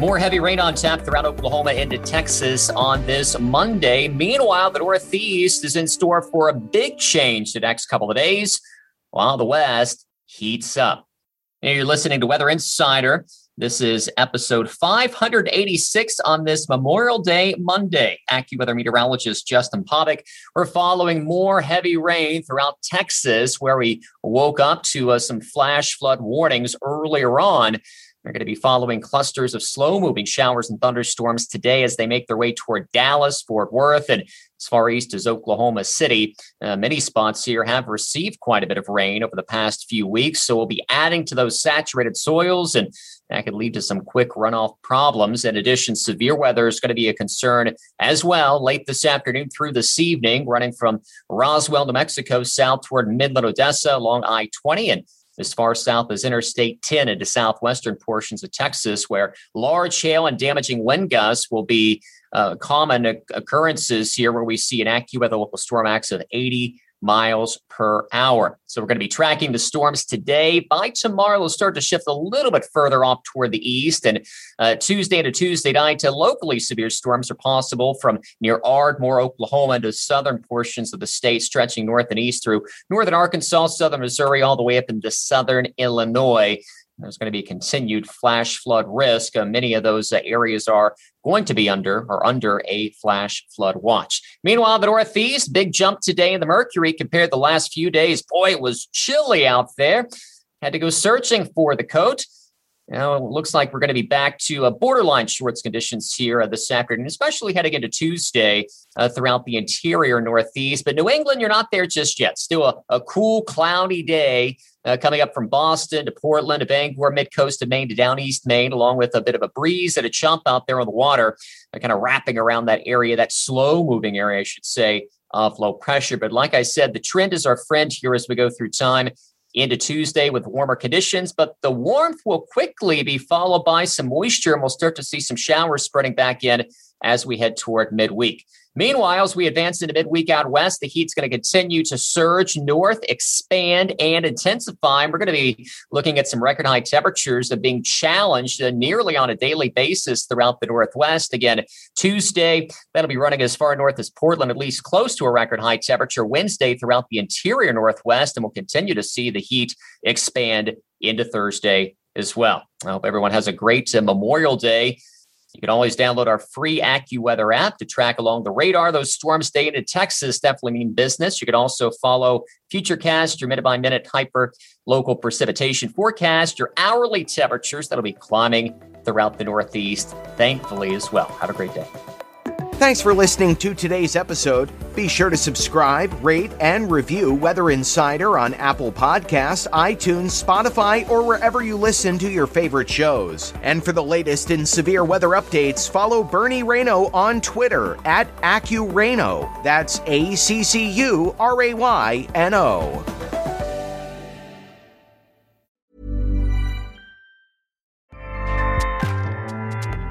More heavy rain on tap throughout Oklahoma into Texas on this Monday. Meanwhile, the Northeast is in store for a big change the next couple of days, while the West heats up. you're listening to Weather Insider. This is episode 586 on this Memorial Day Monday. AccuWeather meteorologist Justin Povick. We're following more heavy rain throughout Texas, where we woke up to uh, some flash flood warnings earlier on. They're going to be following clusters of slow moving showers and thunderstorms today as they make their way toward Dallas, Fort Worth, and as far east as Oklahoma City. Uh, many spots here have received quite a bit of rain over the past few weeks, so we'll be adding to those saturated soils, and that could lead to some quick runoff problems. In addition, severe weather is going to be a concern as well late this afternoon through this evening, running from Roswell, New Mexico, south toward Midland, Odessa along I 20 and as far south as Interstate 10 into southwestern portions of Texas, where large hail and damaging wind gusts will be uh, common occurrences here, where we see an AccuWeather local storm max of 80 miles per hour. So we're going to be tracking the storms today. By tomorrow, they'll start to shift a little bit further off toward the east. And uh, Tuesday into Tuesday night, to locally severe storms are possible from near Ardmore, Oklahoma, to southern portions of the state, stretching north and east through northern Arkansas, southern Missouri, all the way up into southern Illinois. There's going to be continued flash flood risk. Uh, many of those uh, areas are going to be under or under a flash flood watch. Meanwhile, the Northeast, big jump today in the mercury compared to the last few days. Boy, it was chilly out there. Had to go searching for the coat. Now it looks like we're going to be back to a borderline shorts conditions here uh, this afternoon, especially heading into Tuesday uh, throughout the interior Northeast. But New England, you're not there just yet. Still a, a cool, cloudy day uh, coming up from Boston to Portland to Bangor, mid coast to Maine to down east Maine, along with a bit of a breeze and a chump out there on the water, uh, kind of wrapping around that area, that slow moving area, I should say, of low pressure. But like I said, the trend is our friend here as we go through time into Tuesday with warmer conditions, but the warmth will quickly be followed by some moisture, and we'll start to see some showers spreading back in as we head toward midweek. Meanwhile, as we advance into midweek out west, the heat's going to continue to surge north, expand, and intensify. We're going to be looking at some record high temperatures that being challenged uh, nearly on a daily basis throughout the Northwest. Again, Tuesday, that'll be running as far north as Portland, at least close to a record high temperature. Wednesday, throughout the interior Northwest, and we'll continue to see the heat expand into Thursday as well. I hope everyone has a great uh, Memorial Day. You can always download our free AccuWeather app to track along the radar. Those storms staying in Texas definitely mean business. You can also follow Futurecast, your minute by minute hyper local precipitation forecast, your hourly temperatures that'll be climbing throughout the Northeast, thankfully, as well. Have a great day. Thanks for listening to today's episode. Be sure to subscribe, rate, and review Weather Insider on Apple Podcasts, iTunes, Spotify, or wherever you listen to your favorite shows. And for the latest in severe weather updates, follow Bernie Rayno on Twitter at AccuRayno. That's A C C U R A Y N O.